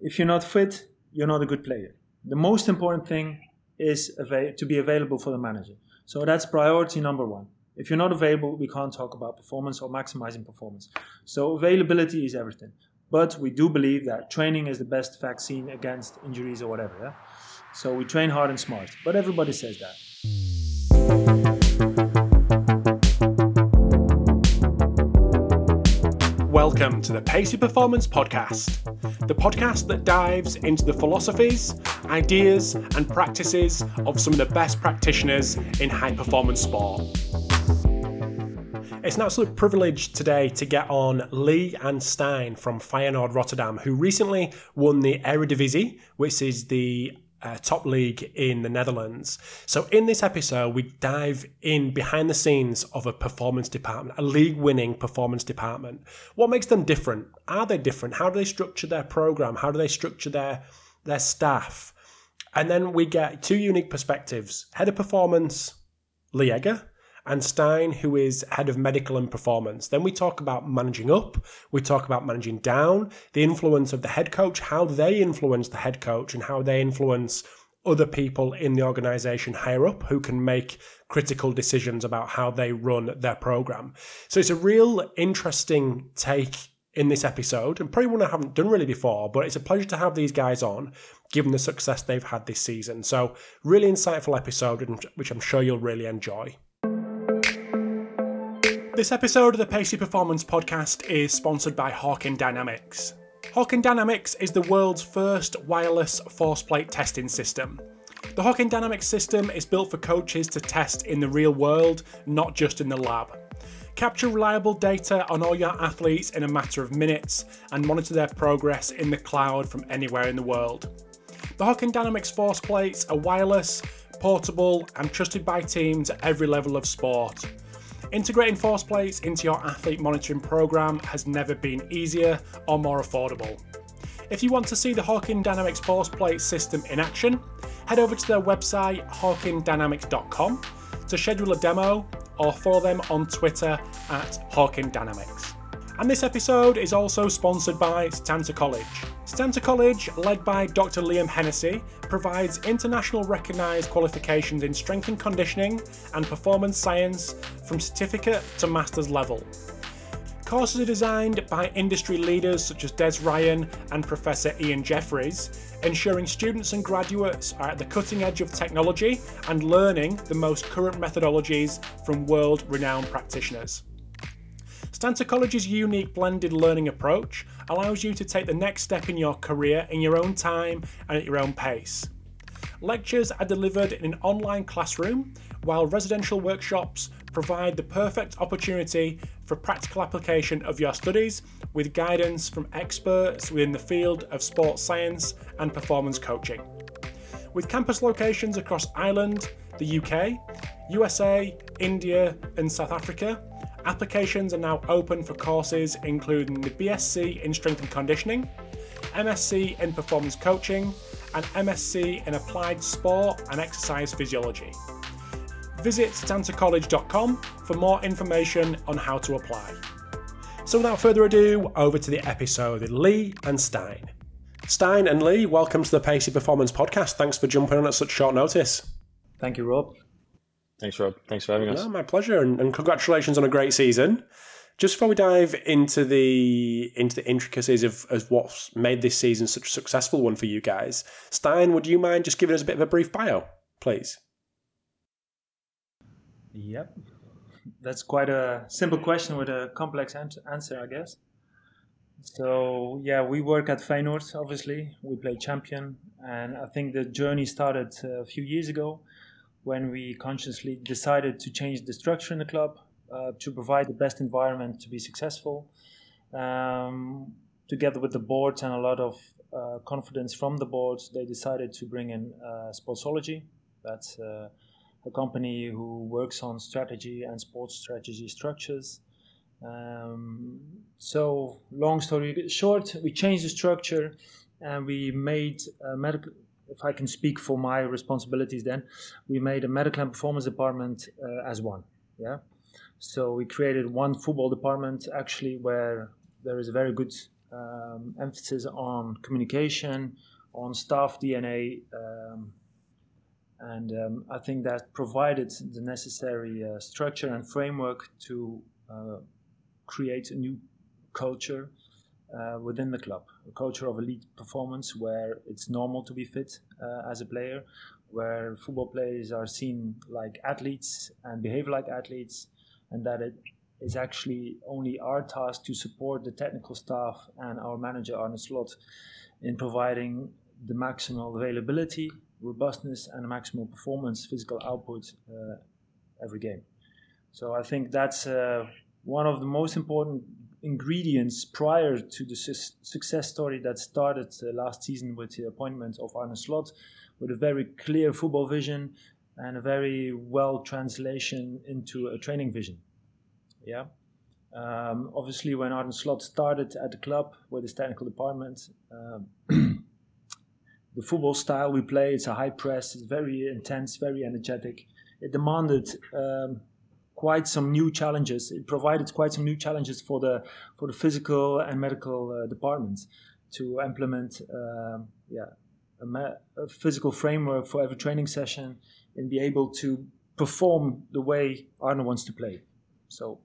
if you're not fit, you're not a good player. The most important thing is to be available for the manager. So that's priority number one. If you're not available, we can't talk about performance or maximizing performance. So availability is everything. But we do believe that training is the best vaccine against injuries or whatever. Yeah? So we train hard and smart. But everybody says that. Welcome to the Pacey Performance Podcast, the podcast that dives into the philosophies, ideas, and practices of some of the best practitioners in high performance sport. It's an absolute privilege today to get on Leigh and Stijn from Feyenoord Rotterdam, who recently won the Eredivisie, which is the uh, top league in the Netherlands. So, in this episode, we dive in behind the scenes of a performance department, a league winning performance department. What makes them different? Are they different? How do they structure their program? How do they structure their, their staff? And then we get two unique perspectives head of performance, Egger, and Stijn, who is head of medical and performance. Then we talk about managing up, we talk about managing down, the influence of the head coach, how they influence the head coach, and how they influence other people in the organization higher up who can make critical decisions about how they run their program. So it's a real interesting take in this episode, and probably one I haven't done really before, but it's a pleasure to have these guys on, given the success they've had this season. So, really insightful episode, which I'm sure you'll really enjoy. This episode of the Pacey Performance Podcast is sponsored by Hawkin Dynamics. Hawkin Dynamics is the world's first wireless force plate testing system. The Hawkin Dynamics system is built for coaches to test in the real world, not just in the lab. Capture reliable data on all your athletes in a matter of minutes and monitor their progress in the cloud from anywhere in the world. The Hawkin Dynamics force plates are wireless, portable, and trusted by teams at every level of sport. Integrating force plates into your athlete monitoring program has never been easier or more affordable. If you want to see the Hawkin Dynamics force plate system in action, head over to their website hawkindynamics.com to schedule a demo or follow them on Twitter at Hawkin Dynamics. And this episode is also sponsored by Setanta College. Setanta College, led by Dr. Liam Hennessy, provides international recognised qualifications in strength and conditioning and performance science from certificate to master's level. Courses are designed by industry leaders such as Des Ryan and Professor Ian Jeffreys, ensuring students and graduates are at the cutting edge of technology and learning the most current methodologies from world renowned practitioners. Setanta College's unique blended learning approach allows you to take the next step in your career in your own time and at your own pace. Lectures are delivered in an online classroom, while residential workshops provide the perfect opportunity for practical application of your studies with guidance from experts within the field of sports science and performance coaching. With campus locations across Ireland, the UK, USA, India, and South Africa, Applications are now open for courses including the BSc in Strength and Conditioning, MSc in Performance Coaching, and MSc in Applied Sport and Exercise Physiology. Visit setantacollege.com for more information on how to apply. So, without further ado, over to the episode with Leigh and Stijn. Stijn and Leigh, welcome to the Pacey Performance Podcast. Thanks for jumping on at such short notice. Thank you, Rob. Thanks, Rob. Thanks for having us. No, my pleasure, and, and congratulations on a great season. Just before we dive into the into the intricacies of, of what's made this season such a successful one for you guys, Stijn, would you mind just giving us a bit of a brief bio, please? Yep, that's quite a simple question with a complex answer, I guess. So yeah, we work at Feyenoord. Obviously, we play champion, and I think the journey started uh, a few years ago when we consciously decided to change the structure in the club uh, to provide the best environment to be successful. Um, together with the board and a lot of uh, confidence from the board, they decided to bring in uh, Sportsology. That's uh, a company who works on strategy and sports strategy structures. Um, so, long story short, we changed the structure and we made medical if I can speak for my responsibilities, then we made a medical and performance department uh, as one. Yeah. So we created one football department actually where there is a very good um, emphasis on communication, on staff DNA, um, and um, I think that provided the necessary uh, structure and framework to uh, create a new culture uh, within the club, a culture of elite performance where it's normal to be fit uh, as a player, where football players are seen like athletes and behave like athletes, and that it is actually only our task to support the technical staff and our manager Arne Slot in providing the maximal availability, robustness, and maximal performance physical output uh, every game. So I think that's uh, one of the most important ingredients prior to the su- success story that started uh, last season with the appointment of Arne Slot, with a very clear football vision and a very well translation into a training vision. Yeah. Um, obviously, when Arne Slot started at the club with his technical department, um, the football style we play, it's a high press, it's very intense, very energetic. It demanded um, quite some new challenges. It provided quite some new challenges for the for the physical and medical uh, departments to implement, um, yeah, a, ma- a, physical framework for every training session and be able to perform the way Arne wants to play. So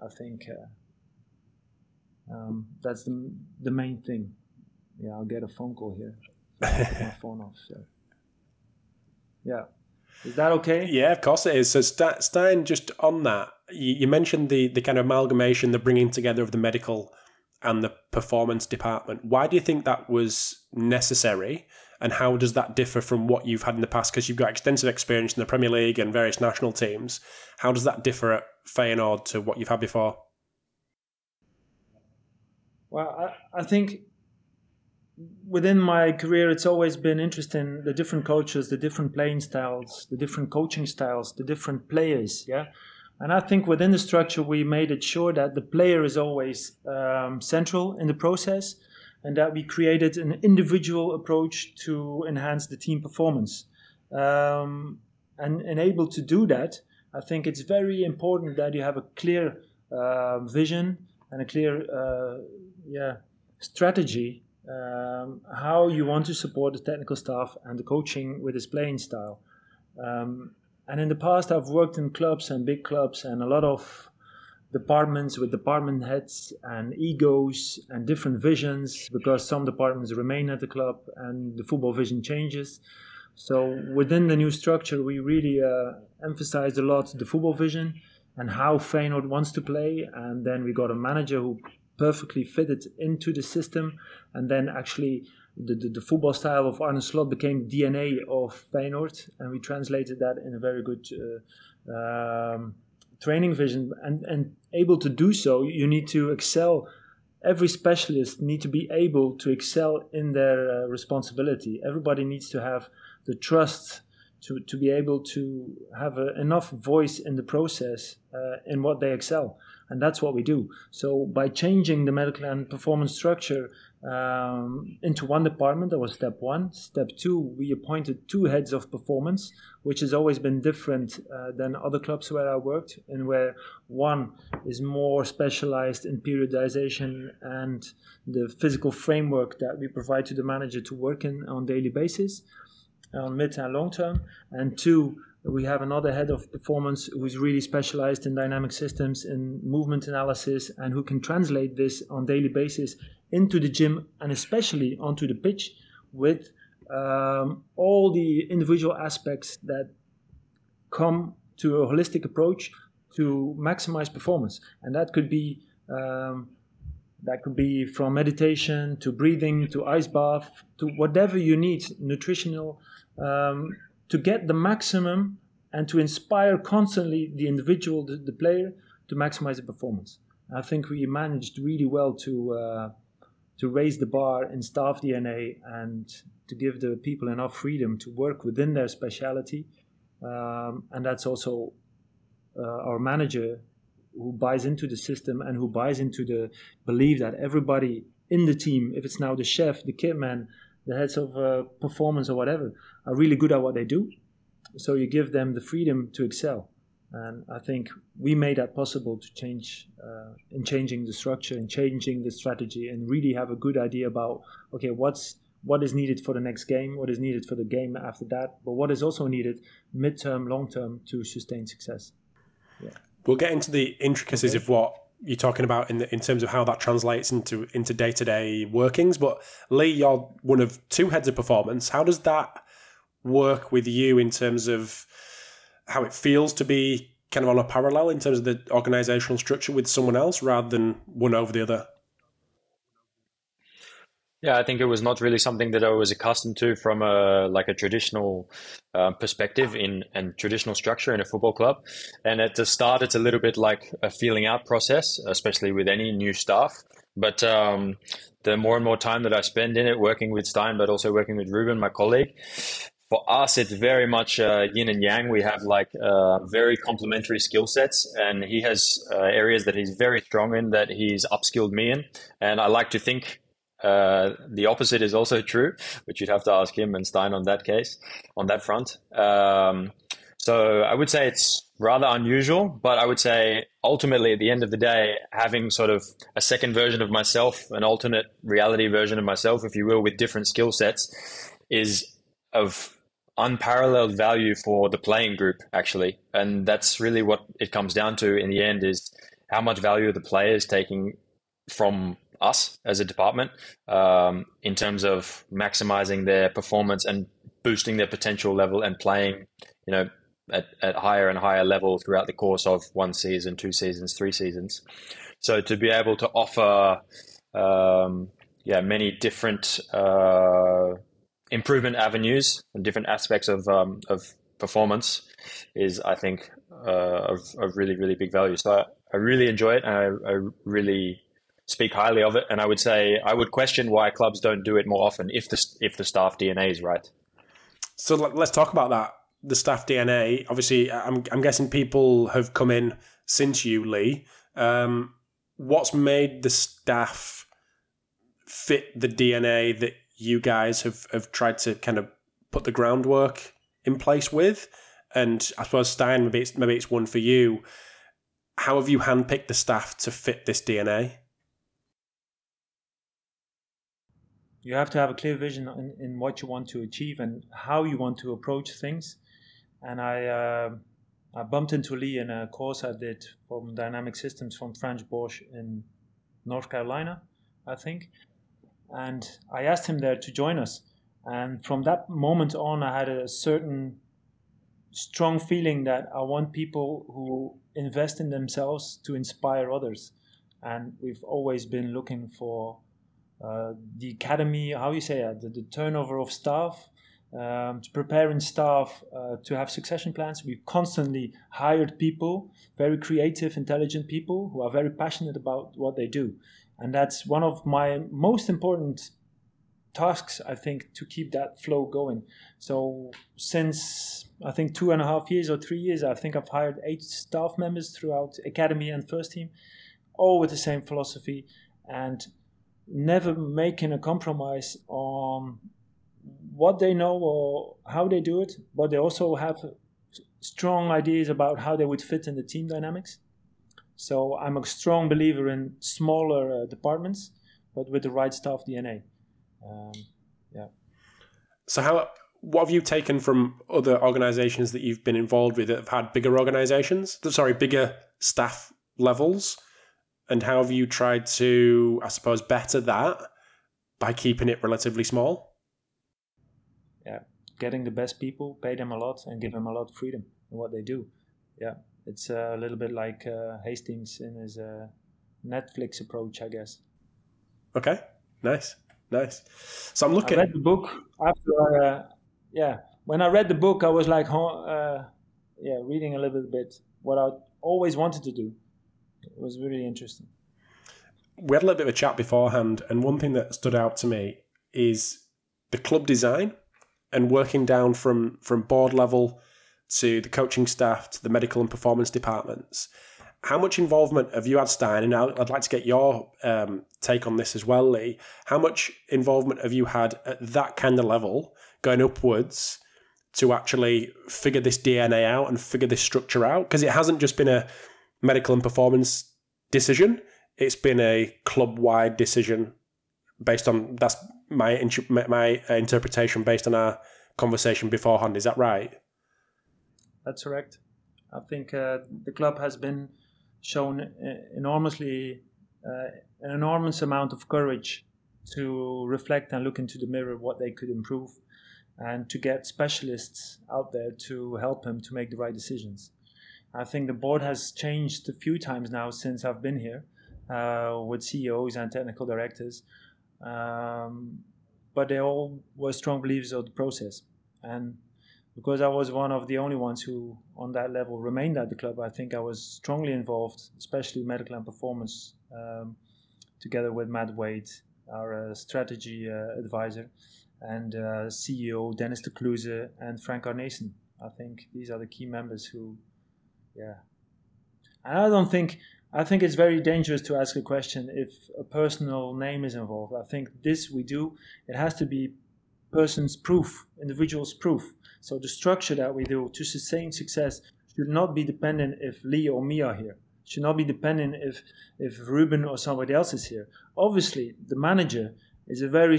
I think uh, um, that's the, the main thing. Yeah, I'll get a phone call here. my phone off. So. Yeah. Is that okay? Yeah, of course it is. So, Stijn, just on that, you, you mentioned the, the kind of amalgamation, the bringing together of the medical and the performance department. Why do you think that was necessary? And how does that differ from what you've had in the past? Because you've got extensive experience in the Premier League and various national teams. How does that differ at Feyenoord to what you've had before? Well, I, I think within my career, it's always been interesting the different cultures, the different playing styles, the different coaching styles, the different players. Yeah. And I think within the structure, we made it sure that the player is always um, central in the process and that we created an individual approach to enhance the team performance. Um, and, and able to do that, I think it's very important that you have a clear uh, vision and a clear uh, yeah, strategy um, how you want to support the technical staff and the coaching with his playing style. Um, and in the past, I've worked in clubs and big clubs and a lot of departments with department heads and egos and different visions because some departments remain at the club and the football vision changes. So within the new structure, we really uh, emphasized a lot the football vision and how Feyenoord wants to play. And then we got a manager who perfectly fitted into the system. And then actually, the, the, the, football style of Arne Slot became DNA of Feyenoord, and we translated that in a very good uh, um, training vision. And, and able to do so, you need to excel. Every specialist need to be able to excel in their uh, responsibility. Everybody needs to have the trust to, to be able to have a, enough voice in the process uh, in what they excel and that's what we do. So by changing the medical and performance structure um, into one department, that was step one. Step two, we appointed two heads of performance, which has always been different uh, than other clubs where I worked, and where one is more specialized in periodization and the physical framework that we provide to the manager to work in on daily basis on mid and long term, and two we have another head of performance who's really specialized in dynamic systems and movement analysis and who can translate this on daily basis into the gym and especially onto the pitch with um, all the individual aspects that come to a holistic approach to maximize performance. And that could be um, that could be from meditation to breathing to ice bath to whatever you need nutritional um, to get the maximum and to inspire constantly the individual, the, the player, to maximize the performance. I think we managed really well to uh, to raise the bar in staff DNA and to give the people enough freedom to work within their speciality. Um, and that's also uh, our manager who buys into the system and who buys into the belief that everybody in the team, if it's now the chef, the kitman, the heads of uh, performance or whatever, are really good at what they do. So you give them the freedom to excel. And I think we made that possible to change uh, in changing the structure and changing the strategy and really have a good idea about okay what's what is needed for the next game, what is needed for the game after that, but what is also needed midterm, long term to sustain success. Yeah. We'll get into the intricacies okay. of what you're talking about in the, in terms of how that translates into into day to day workings. But Leigh, you're one of two heads of performance. How does that work with you in terms of how it feels to be kind of on a parallel in terms of the organizational structure with someone else rather than one over the other? Yeah, I think it was not really something that I was accustomed to from a like a traditional uh, perspective in and traditional structure in a football club. And at the start, it's a little bit like a feeling out process, especially with any new staff. But um, the more and more time that I spend in it, working with Stijn, but also working with Ruben, my colleague, for us, it's very much uh, yin and yang. We have like uh, very complementary skill sets, and he has uh, areas that he's very strong in that he's upskilled me in. And I like to think uh, the opposite is also true, but you'd have to ask him and Stijn on that case, on that front. Um, so I would say it's rather unusual, but I would say ultimately at the end of the day, having sort of a second version of myself, an alternate reality version of myself, if you will, with different skill sets, is of unparalleled value for the playing group actually, and that's really what it comes down to in the end is how much value the players taking from us as a department um, in terms of maximizing their performance and boosting their potential level and playing, you know, at, at higher and higher level throughout the course of one season, two seasons, three seasons. So to be able to offer, um, yeah, many different uh, improvement avenues and different aspects of um, of performance is, I think, uh, of, of really really big value. So I, I really enjoy it, and I, I really speak highly of it. And I would say I would question why clubs don't do it more often if the if the staff DNA is right. So let's talk about that. The staff DNA. Obviously, I'm I'm guessing people have come in since you, Leigh. Um, what's made the staff fit the DNA that you guys have have tried to kind of put the groundwork in place with? And I suppose Stijn, maybe it's maybe it's one for you. How have you handpicked the staff to fit this DNA? You have to have a clear vision in, in what you want to achieve and how you want to approach things. And I, uh, I bumped into Leigh in a course I did from Dynamic Systems from Frans Bosch in North Carolina, I think. And I asked him there to join us. And from that moment on, I had a certain strong feeling that I want people who invest in themselves to inspire others. And we've always been looking for the academy, how you say it, the, the turnover of staff, um, to preparing staff uh, to have succession plans. We've constantly hired people, very creative, intelligent people who are very passionate about what they do. And that's one of my most important tasks, I think, to keep that flow going. So, since I think two and a half years or three years, I think I've hired eight staff members throughout academy and first team, all with the same philosophy. And never making a compromise on what they know or how they do it, but they also have strong ideas about how they would fit in the team dynamics. So I'm a strong believer in smaller uh, departments, but with the right staff DNA. Um, yeah. So how what have you taken from other organisations that you've been involved with that have had bigger organisations? Sorry, bigger staff levels and how have you tried to, I suppose, better that by keeping it relatively small? Yeah, getting the best people, pay them a lot, and give them a lot of freedom in what they do. Yeah, it's a little bit like uh, Hastings in his uh, Netflix approach, I guess. Okay, nice, nice. So I'm looking. I read the book after. Uh, yeah, when I read the book, I was like, huh, yeah, reading a little bit what I always wanted to do it was really interesting. We had a little bit of a chat beforehand, and one thing that stood out to me is the club design and working down from from board level to the coaching staff to the medical and performance departments. How much involvement have you had, Stijn? And I'd like to get your um, take on this as well, Leigh. How much involvement have you had at that kind of level, going upwards to actually figure this DNA out and figure this structure out? Because it hasn't just been a medical and performance decision; it's been a club-wide decision based on that's my my interpretation based on our conversation beforehand. Is that right? That's correct. I think uh, the club has been shown enormously uh, an enormous amount of courage to reflect and look into the mirror what they could improve and to get specialists out there to help them to make the right decisions. I think the board has changed a few times now since I've been here uh, with CEOs and technical directors, um, but they all were strong believers of the process. And because I was one of the only ones who, on that level, remained at the club, I think I was strongly involved, especially medical and performance, um, together with Matt Wade, our uh, strategy uh, advisor, and uh, CEO Dennis de Kloeze and Frank Arnesen. I think these are the key members who, yeah. And I don't think I think it's very dangerous to ask a question if a personal name is involved. I think this we do. It has to be person's proof, individual's proof. So the structure that we do to sustain success should not be dependent if Leigh or me are here. Should not be dependent if if Ruben or somebody else is here. Obviously, the manager is a very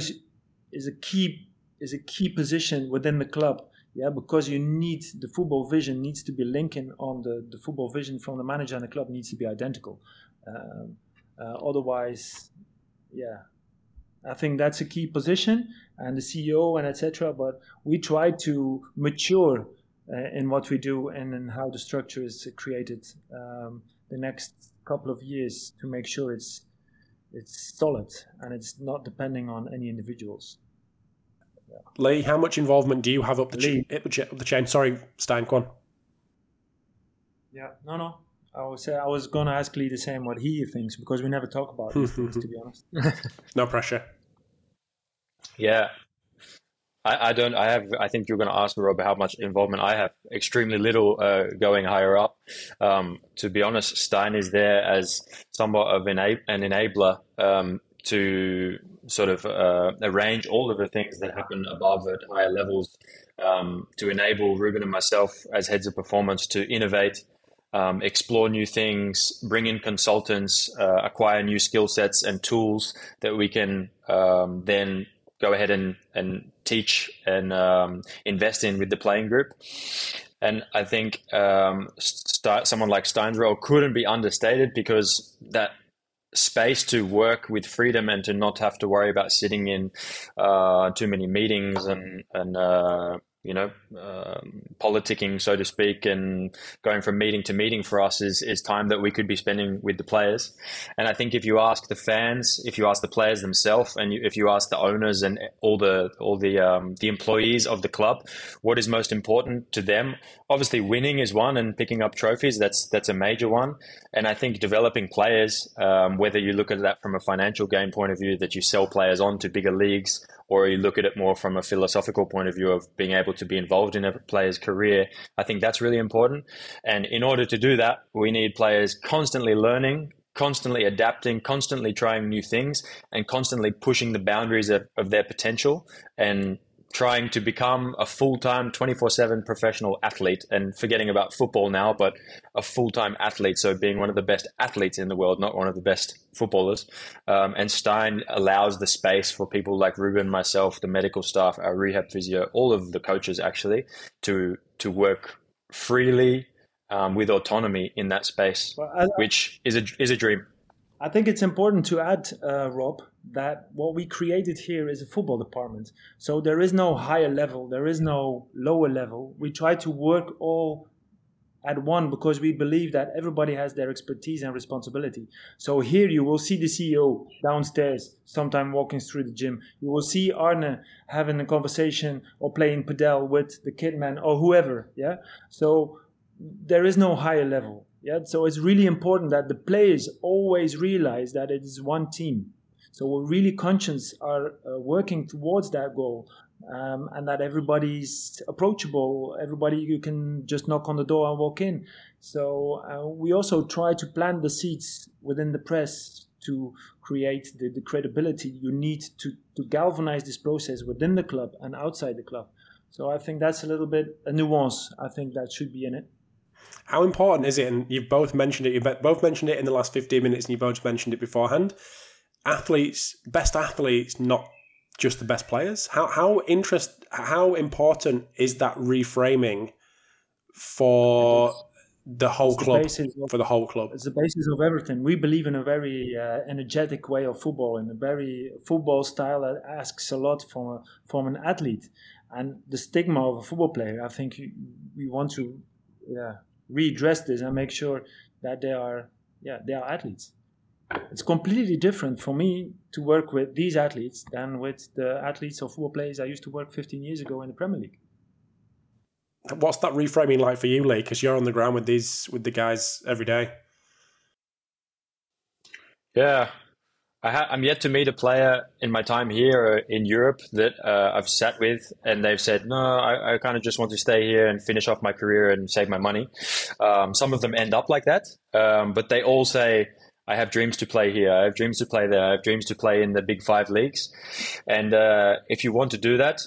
is a key is a key position within the club. Yeah, because you need the football vision needs to be linking on the, the football vision from the manager and the club needs to be identical. Um, uh, otherwise, yeah, I think that's a key position, and the CEO and etc. But we try to mature uh, in what we do and in how the structure is created um, the next couple of years to make sure it's it's solid and it's not depending on any individuals. Yeah. Leigh, how much involvement do you have up the, ch- up the chain? Sorry, Stijn, go on. Yeah, no, no. I was I was gonna ask Leigh the same what he thinks because we never talk about these things to be honest. no pressure. Yeah, I, I, don't. I have. I think you're going to ask me, Rob, how much involvement I have. Extremely little uh, going higher up. Um, to be honest, Stijn is there as somewhat of an, an enabler um, to sort of uh, arrange all of the things that happen above at higher levels um, to enable Ruben and myself as heads of performance to innovate um, explore new things, bring in consultants, uh, acquire new skill sets and tools that we can um, then go ahead and, and teach and um, invest in with the playing group. And I think um, someone like Stijn's role couldn't be understated because that space to work with freedom and to not have to worry about sitting in uh, too many meetings and and uh, you know, um, politicking, so to speak, and going from meeting to meeting for us is, is time that we could be spending with the players. And I think if you ask the fans, if you ask the players themselves, and you, if you ask the owners and all the all the um, the employees of the club, what is most important to them? Obviously, winning is one, and picking up trophies that's that's a major one. And I think developing players, um, whether you look at that from a financial game point of view, that you sell players on to bigger leagues or you look at it more from a philosophical point of view of being able to be involved in a player's career, I think that's really important. And in order to do that, we need players constantly learning, constantly adapting, constantly trying new things, and constantly pushing the boundaries of, of their potential and trying to become a full-time 24/7 professional athlete and forgetting about football now but a full-time athlete so being one of the best athletes in the world not one of the best footballers. Um, and Stijn allows the space for people like Ruben myself the medical staff our rehab physio all of the coaches actually to to work freely um, with autonomy in that space well, I, which is a is a dream. I think it's important to add uh, Rob that what we created here is a football department. So there is no higher level, there is no lower level. We try to work all at one because we believe that everybody has their expertise and responsibility. So here you will see the CEO downstairs, sometime walking through the gym. You will see Arne having a conversation or playing padel with the kitman or whoever. Yeah. So there is no higher level. Yeah. So it's really important that the players always realize that it is one team so we're really conscious are uh, working towards that goal, um, and that everybody's approachable. Everybody you can just knock on the door and walk in. So uh, we also try to plant the seeds within the press to create the, the credibility you need to, to galvanize this process within the club and outside the club. So I think that's a little bit a nuance. I think that should be in it. How important is it? And you've both mentioned it. You've both mentioned it in the last fifteen minutes, and you both mentioned it beforehand. Athletes, best athletes, not just the best players. How how interest how important is that reframing for the whole the club? basis of- for the whole club. It's the basis of everything. We believe in a very uh, energetic way of football, in a very football style that asks a lot from a, from an athlete. And the stigma of a football player, I think we want to yeah, readdress this and make sure that they are yeah they are athletes. It's completely different for me to work with these athletes than with the athletes or football players I used to work 15 years ago in the Premier League. What's that reframing like for you, Leigh? Because you're on the ground with these with the guys every day. Yeah, I ha- I'm yet to meet a player in my time here uh, in Europe that uh, I've sat with, and they've said, "No, I, I kind of just want to stay here and finish off my career and save my money." Um, some of them end up like that, um, but they all say, "I have dreams to play here. I have dreams to play there. I have dreams to play in the big five leagues." And uh, if you want to do that,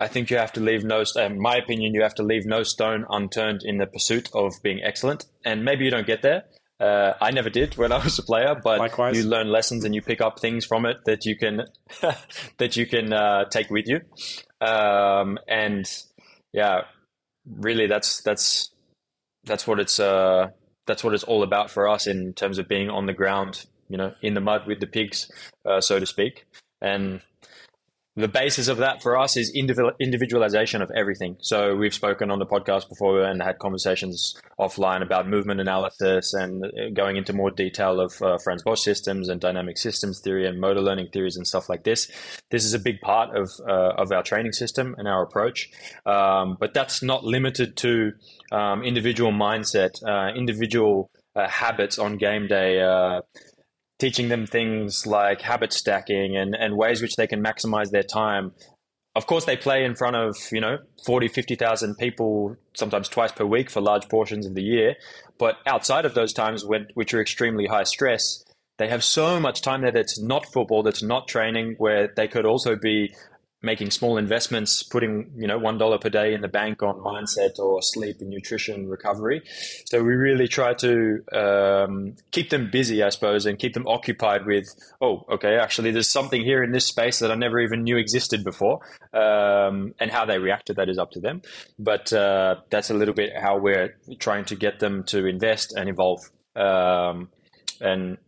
I think you have to leave no, in my opinion, you have to leave no stone unturned in the pursuit of being excellent. And maybe you don't get there. Uh, I never did when I was a player, but Likewise. you learn lessons and you pick up things from it that you can that you can uh, take with you. Um, and yeah, really, that's that's that's what it's uh, that's what it's all about for us in terms of being on the ground, you know, in the mud with the pigs, uh, so to speak. And the basis of that for us is individual, individualization of everything. So we've spoken on the podcast before and had conversations offline about movement analysis and uh, going into more detail of uh, Frans Bosch systems and dynamic systems theory and motor learning theories and stuff like this. This is a big part of uh, of our training system and our approach, um, but that's not limited to um, individual mindset, uh, individual uh, habits on game day. Teaching them things like habit stacking and, and ways which they can maximize their time. Of course, they play in front of, you know, 40, 50,000 people, sometimes twice per week for large portions of the year. But outside of those times, when, which are extremely high stress, they have so much time that it's not football, that's not training, where they could also be making small investments, putting you know one dollar per day in the bank on mindset or sleep and nutrition recovery. So we really try to um, keep them busy, I suppose, and keep them occupied with oh, okay, actually, there's something here in this space that I never even knew existed before, um, and how they react to that is up to them. But uh, that's a little bit how we're trying to get them to invest and evolve. Um, and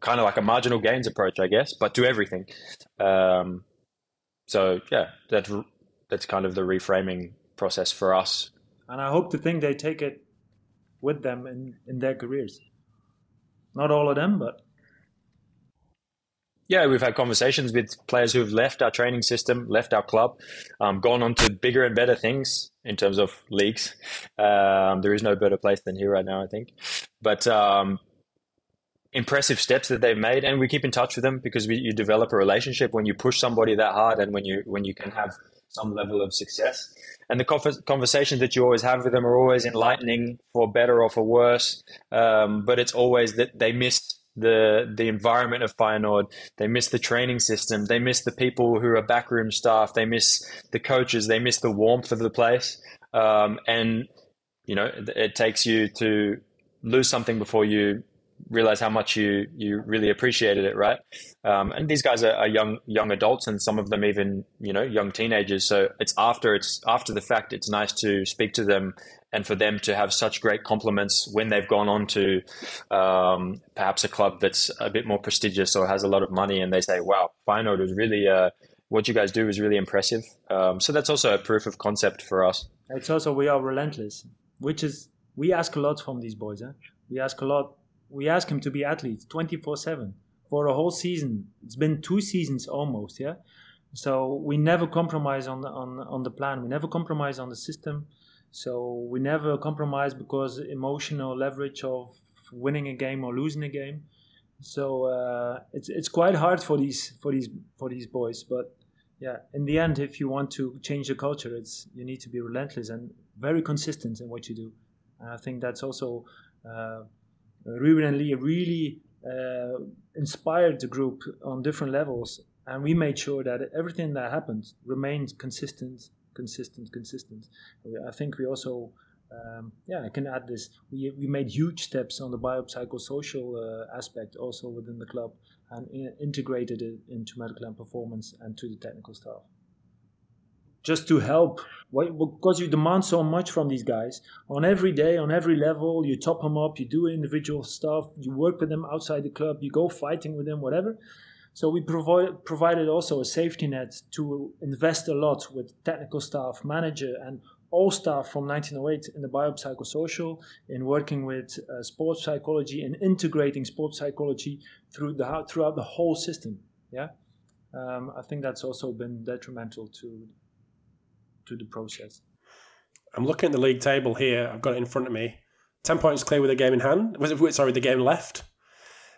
kind of like a marginal gains approach, I guess, but to everything. Um, so yeah, that's that's kind of the reframing process for us. And I hope to think they take it with them in, in their careers. Not all of them, but Yeah, we've had conversations with players who've left our training system, left our club, um, gone on to bigger and better things in terms of leagues. Um, there is no better place than here right now, I think. But um, impressive steps that they've made, and we keep in touch with them because we, you develop a relationship when you push somebody that hard, and when you when you can have some level of success. And the conver- conversations that you always have with them are always enlightening, for better or for worse. Um, but it's always that they miss the the environment of Feyenoord. They miss the training system. They miss the people who are backroom staff. They miss the coaches. They miss the warmth of the place. Um, and you know, it, it takes you to lose something before you realize how much you you really appreciated it, right? Um, and these guys are, are young young adults, and some of them even you know young teenagers. So it's after it's after the fact. It's nice to speak to them and for them to have such great compliments when they've gone on to um, perhaps a club that's a bit more prestigious or has a lot of money, and they say, "Wow, Feyenoord was really uh, what you guys do is really impressive." Um, so that's also a proof of concept for us. it's also we are relentless, which is we ask a lot from these boys. Huh? We ask a lot. We ask him to be athletes 24 7 for a whole season. It's been two seasons almost, yeah. So we never compromise on the on on the plan. We never compromise on the system. So we never compromise because emotional leverage of winning a game or losing a game. So uh, it's it's quite hard for these for these for these boys. But yeah, in the end, if you want to change the culture, it's you need to be relentless and very consistent in what you do. And I think that's also uh, Ruben and Leigh really uh, inspired the group on different levels, and we made sure that everything that happened remained consistent, consistent, consistent. I think we also, um, yeah, I can add this. We, we made huge steps on the biopsychosocial uh, aspect also within the club and in, integrated it into medical and performance and to the technical staff. Just to help, because you demand so much from these guys on every day, on every level. You top them up, you do individual stuff, you work with them outside the club, you go fighting with them, whatever so we provide, provided also a safety net to invest a lot with technical staff, manager, and all staff from 1908 in the biopsychosocial, in working with uh, sports psychology and integrating sports psychology through the, throughout the whole system. Yeah, um, I think that's also been detrimental to to the process. I'm looking at the league table here. I've got it in front of me. Ten points clear with a game in hand. Was it sorry, the game left?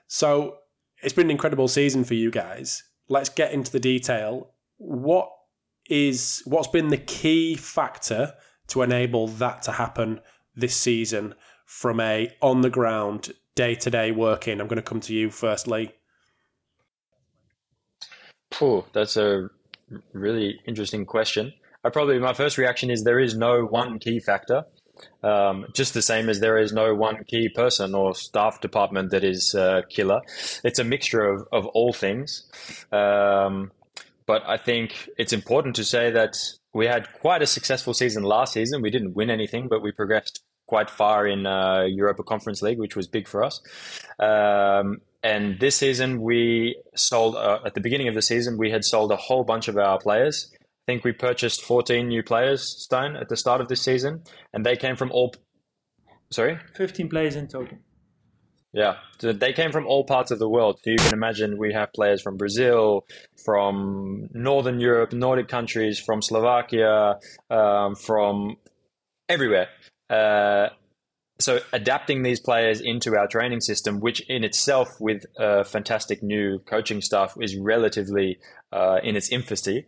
So it's been an incredible season for you guys. Let's get into the detail. What is what's been the key factor to enable that to happen this season from a on the ground day to day working? I'm going to come to you firstly. Lee. That's a really interesting question. I probably my first reaction is there is no one key factor. Um, just the same as there is no one key person or staff department that is uh, killer. It's a mixture of, of all things. Um, but I think it's important to say that we had quite a successful season last season. We didn't win anything, but we progressed quite far in uh, Europa Conference League, which was big for us. Um, and this season, we sold uh, at the beginning of the season, we had sold a whole bunch of our players think we purchased 14 new players, Stijn, at the start of this season, and they came from all. Sorry? 15 players in total. Yeah, so they came from all parts of the world. So you can imagine we have players from Brazil, from Northern Europe, Nordic countries, from Slovakia, um, from everywhere. Uh, so adapting these players into our training system, which in itself, with uh, fantastic new coaching staff, is relatively uh, in its infancy,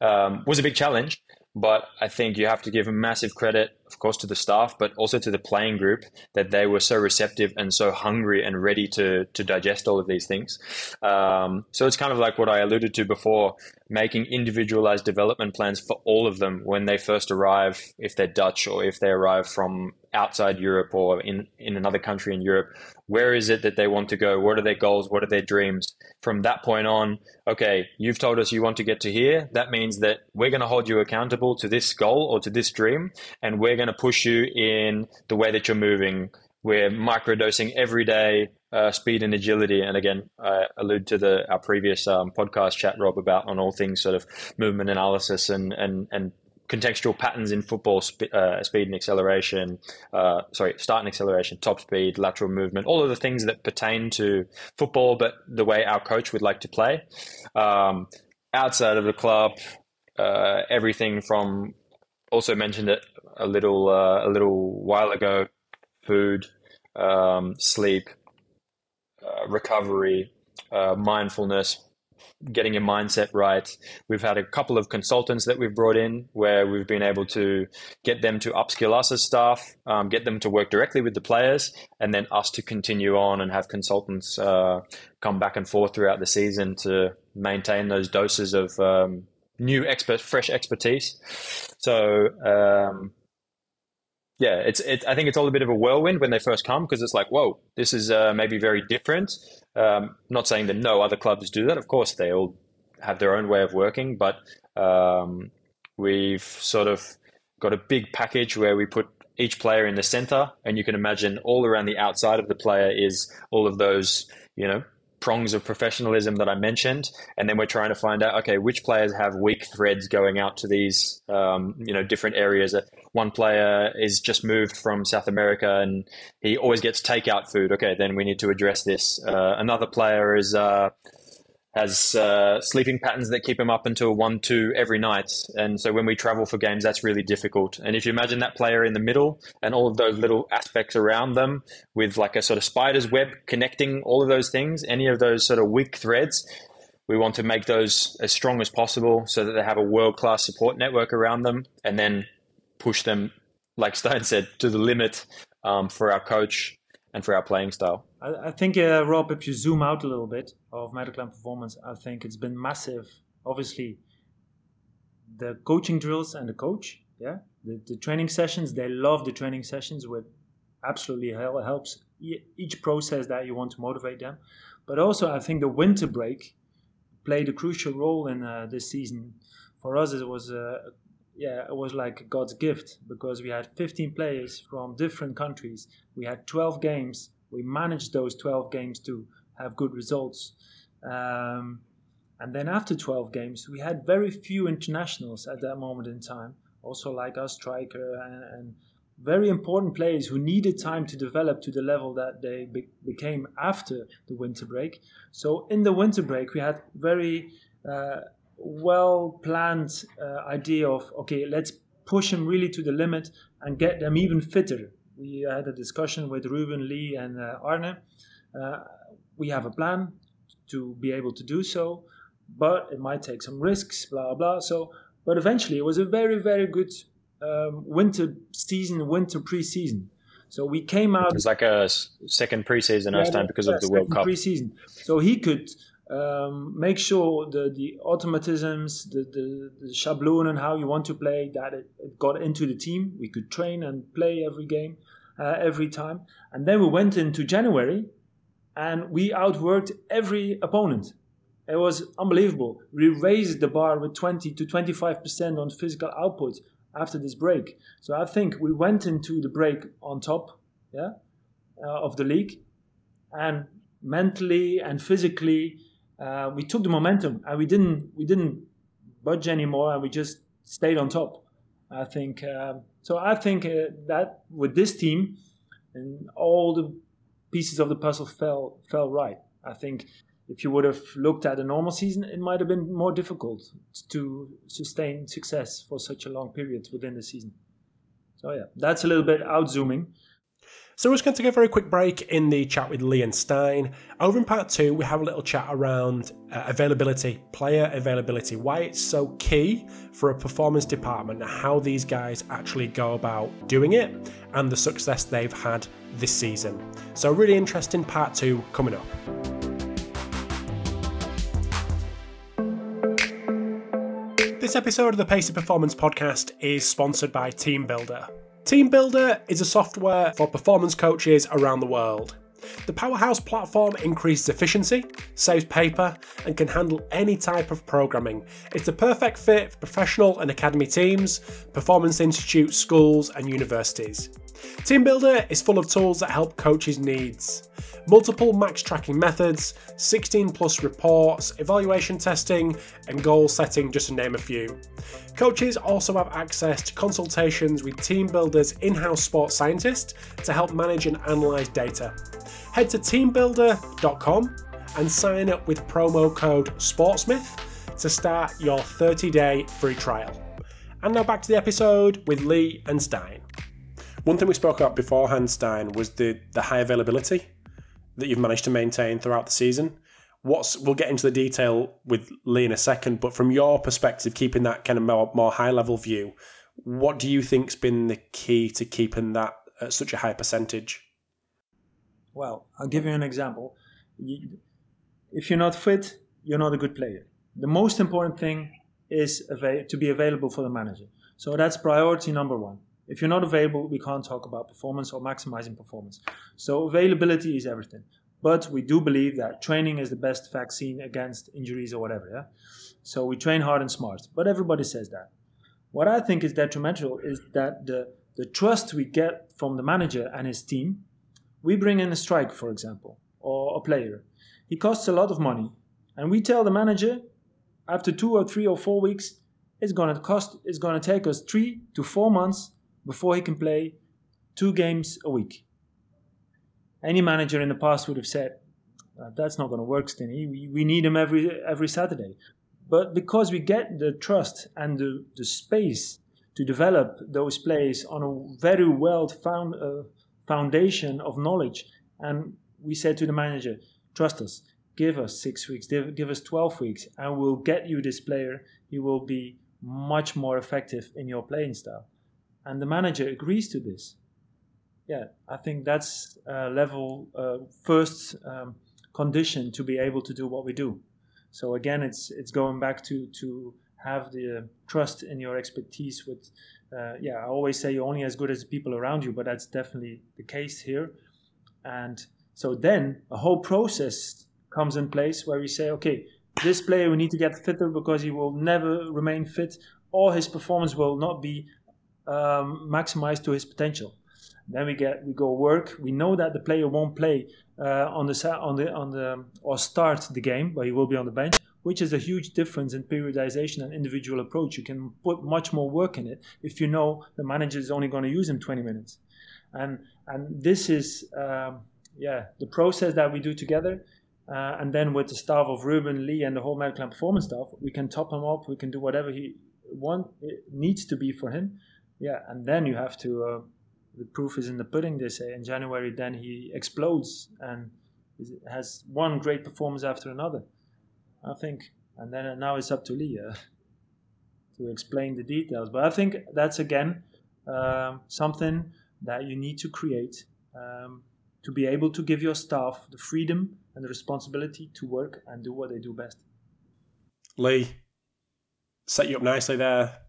um, was a big challenge. But I think you have to give a massive credit, of course, to the staff, but also to the playing group that they were so receptive and so hungry and ready to to digest all of these things. Um, so it's kind of like what I alluded to before, making individualized development plans for all of them when they first arrive, if they're Dutch or if they arrive from outside Europe or in, in another country in Europe, where is it that they want to go? What are their goals? What are their dreams? From that point on, okay, you've told us you want to get to here. That means that we're going to hold you accountable to this goal or to this dream, and we're going to push you in the way that you're moving. We're microdosing every day, uh, speed and agility. And again, I allude to the our previous um, podcast chat, Rob, about on all things sort of movement analysis and and and contextual patterns in football, sp- uh, speed and acceleration, uh, sorry, start and acceleration, top speed, lateral movement, all of the things that pertain to football, but the way our coach would like to play. Um, outside of the club, uh, everything from also mentioned it a little uh, a little while ago, food, um, sleep, uh, recovery, uh, mindfulness, getting your mindset right. We've had a couple of consultants that we've brought in where we've been able to get them to upskill us as staff, um, get them to work directly with the players, and then us to continue on and have consultants uh, come back and forth throughout the season to maintain those doses of um, new expert, fresh expertise. So. Um, yeah, it's it. I think it's all a bit of a whirlwind when they first come because it's like, whoa, this is uh, maybe very different. Um, not saying that no other clubs do that. Of course, they all have their own way of working, but um, we've sort of got a big package where we put each player in the center, and you can imagine all around the outside of the player is all of those, you know, prongs of professionalism that I mentioned, and then we're trying to find out okay which players have weak threads going out to these um, you know different areas. One player is just moved from South America and he always gets takeout food. Okay, then we need to address this. Uh, another player is uh, has uh, sleeping patterns that keep him up until one, two every night. And so when we travel for games, that's really difficult. And if you imagine that player in the middle and all of those little aspects around them with like a sort of spider's web connecting all of those things, any of those sort of weak threads, we want to make those as strong as possible so that they have a world class support network around them and then push them, like Stijn said, to the limit um, for our coach and for our playing style. I, I think, uh, Rob, if you zoom out a little bit of medical and performance, I think it's been massive. Obviously, the coaching drills and the coach. Yeah, the, the training sessions. They love the training sessions, which absolutely helps each process that you want to motivate them. But also, I think the winter break played a crucial role in uh, this season. For us, it was uh, yeah, it was like God's gift because we had 15 players from different countries. We had 12 games. We managed those 12 games to have good results. Um, and then after 12 games, we had very few internationals at that moment in time, also like our striker and, and very important players who needed time to develop to the level that they be- became after the winter break. So in the winter break, we had very uh, well planned uh, idea of okay, let's push them really to the limit and get them even fitter. We had a discussion with Ruben, Leigh, and uh, Arne. Uh, we have a plan to be able to do so, but it might take some risks, blah blah. So, but eventually, it was a very very good um, winter season, winter preseason. So we came out. It was like a second preseason yeah, time because yeah, of the World Cup. Preseason. So he could um, make sure the the automatisms, the, the the schabloon and how you want to play that it, it, got into the team. We could train and play every game, uh, every time, and then we went into January, and we outworked every opponent. It was unbelievable. We raised the bar with 20 to 25 percent on physical output after this break. So I think we went into the break on top, yeah, uh, of the league, and mentally and physically, uh, we took the momentum and we didn't we didn't budge anymore, and we just stayed on top. I think uh, so. I think uh, that with this team, and all the pieces of the puzzle fell fell right. I think if you would have looked at a normal season, it might have been more difficult to sustain success for such a long period within the season. So yeah, that's a little bit out zooming. So we're just going to take a very quick break in the chat with Leigh and Stijn. Over in part two, we have a little chat around uh, availability, player availability, why it's so key for a performance department, how these guys actually go about doing it, and the success they've had this season. So really interesting part two coming up. This episode of the Pacey Performance Podcast is sponsored by TeamBuildr. TeamBuildr is a software for performance coaches around the world. The Powerhouse platform increases efficiency, saves paper, and can handle any type of programming. It's the perfect fit for professional and academy teams, performance institutes, schools, and universities. TeamBuildr is full of tools that help coaches' needs. Multiple max tracking methods, 16 plus reports, evaluation testing, and goal setting, just to name a few. Coaches also have access to consultations with TeamBuildr's in house sports scientist to help manage and analyse data. Head to teambuildr.com and sign up with promo code SPORTSMITH to start your 30 day free trial. And now back to the episode with Leigh and Stijn. One thing we spoke about beforehand, Stijn, was the, the high availability that you've managed to maintain throughout the season. What's we'll get into the detail with Leigh in a second, but from your perspective, keeping that kind of more, more high level view, what do you think's been the key to keeping that at such a high percentage? Well, I'll give you an example. If you're not fit, you're not a good player. The most important thing is to be available for the manager. So that's priority number one. If you're not available, we can't talk about performance or maximizing performance. So availability is everything. But we do believe that training is the best vaccine against injuries or whatever. Yeah? So we train hard and smart. But everybody says that. What I think is detrimental is that the, the trust we get from the manager and his team, we bring in a strike, for example, or a player. He costs a lot of money. And we tell the manager after two or three or four weeks, it's to cost, it's going to take us three to four months before he can play two games a week. Any manager in the past would have said, uh, that's not going to work, Stinny. We, need him every, every Saturday. But because we get the trust and the, the space to develop those plays on a very well found uh, foundation of knowledge, and we said to the manager, trust us, give us six weeks, give, give us 12 weeks, and we'll get you this player. He will be much more effective in your playing style and the manager agrees to this, yeah, I think that's a level uh, first um, condition to be able to do what we do. So again, it's it's going back to to have the trust in your expertise with uh, yeah i always say you're only as good as the people around you but that's definitely the case here and so then a whole process comes in place where we say okay this player we need to get fitter because he will never remain fit or his performance will not be um, maximized to his potential then we get we go work we know that the player won't play uh, on the on the on the or start the game but he will be on the bench which is a huge difference in periodization and individual approach. You can put much more work in it if you know the manager is only going to use him 20 minutes. And and this is um, yeah the process that we do together. Uh, and then with the staff of Ruben, Leigh, and the whole medical and performance staff, we can top him up. We can do whatever he want it needs to be for him. Yeah, and then you have to. Uh, the proof is in the pudding. They say in January, then he explodes and has one great performance after another. I think, and then now it's up to Leah to explain the details. But I think that's again um, something that you need to create um, to be able to give your staff the freedom and the responsibility to work and do what they do best. Leigh, set you up nicely there.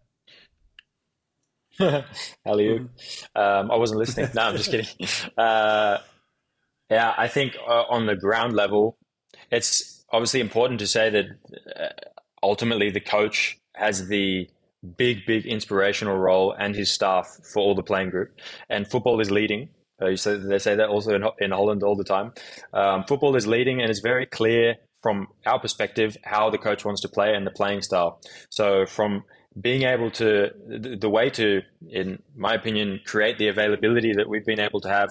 How you? Um, I wasn't listening. No, I'm just kidding. Uh, yeah, I think uh, on the ground level, it's obviously important to say that uh, ultimately the coach has the big, big inspirational role and his staff for all the playing group. And football is leading. Uh, say, they say that also in, in Holland all the time. Um, football is leading, and it's very clear from our perspective how the coach wants to play and the playing style. So from being able to the, way to, in my opinion, create the availability that we've been able to have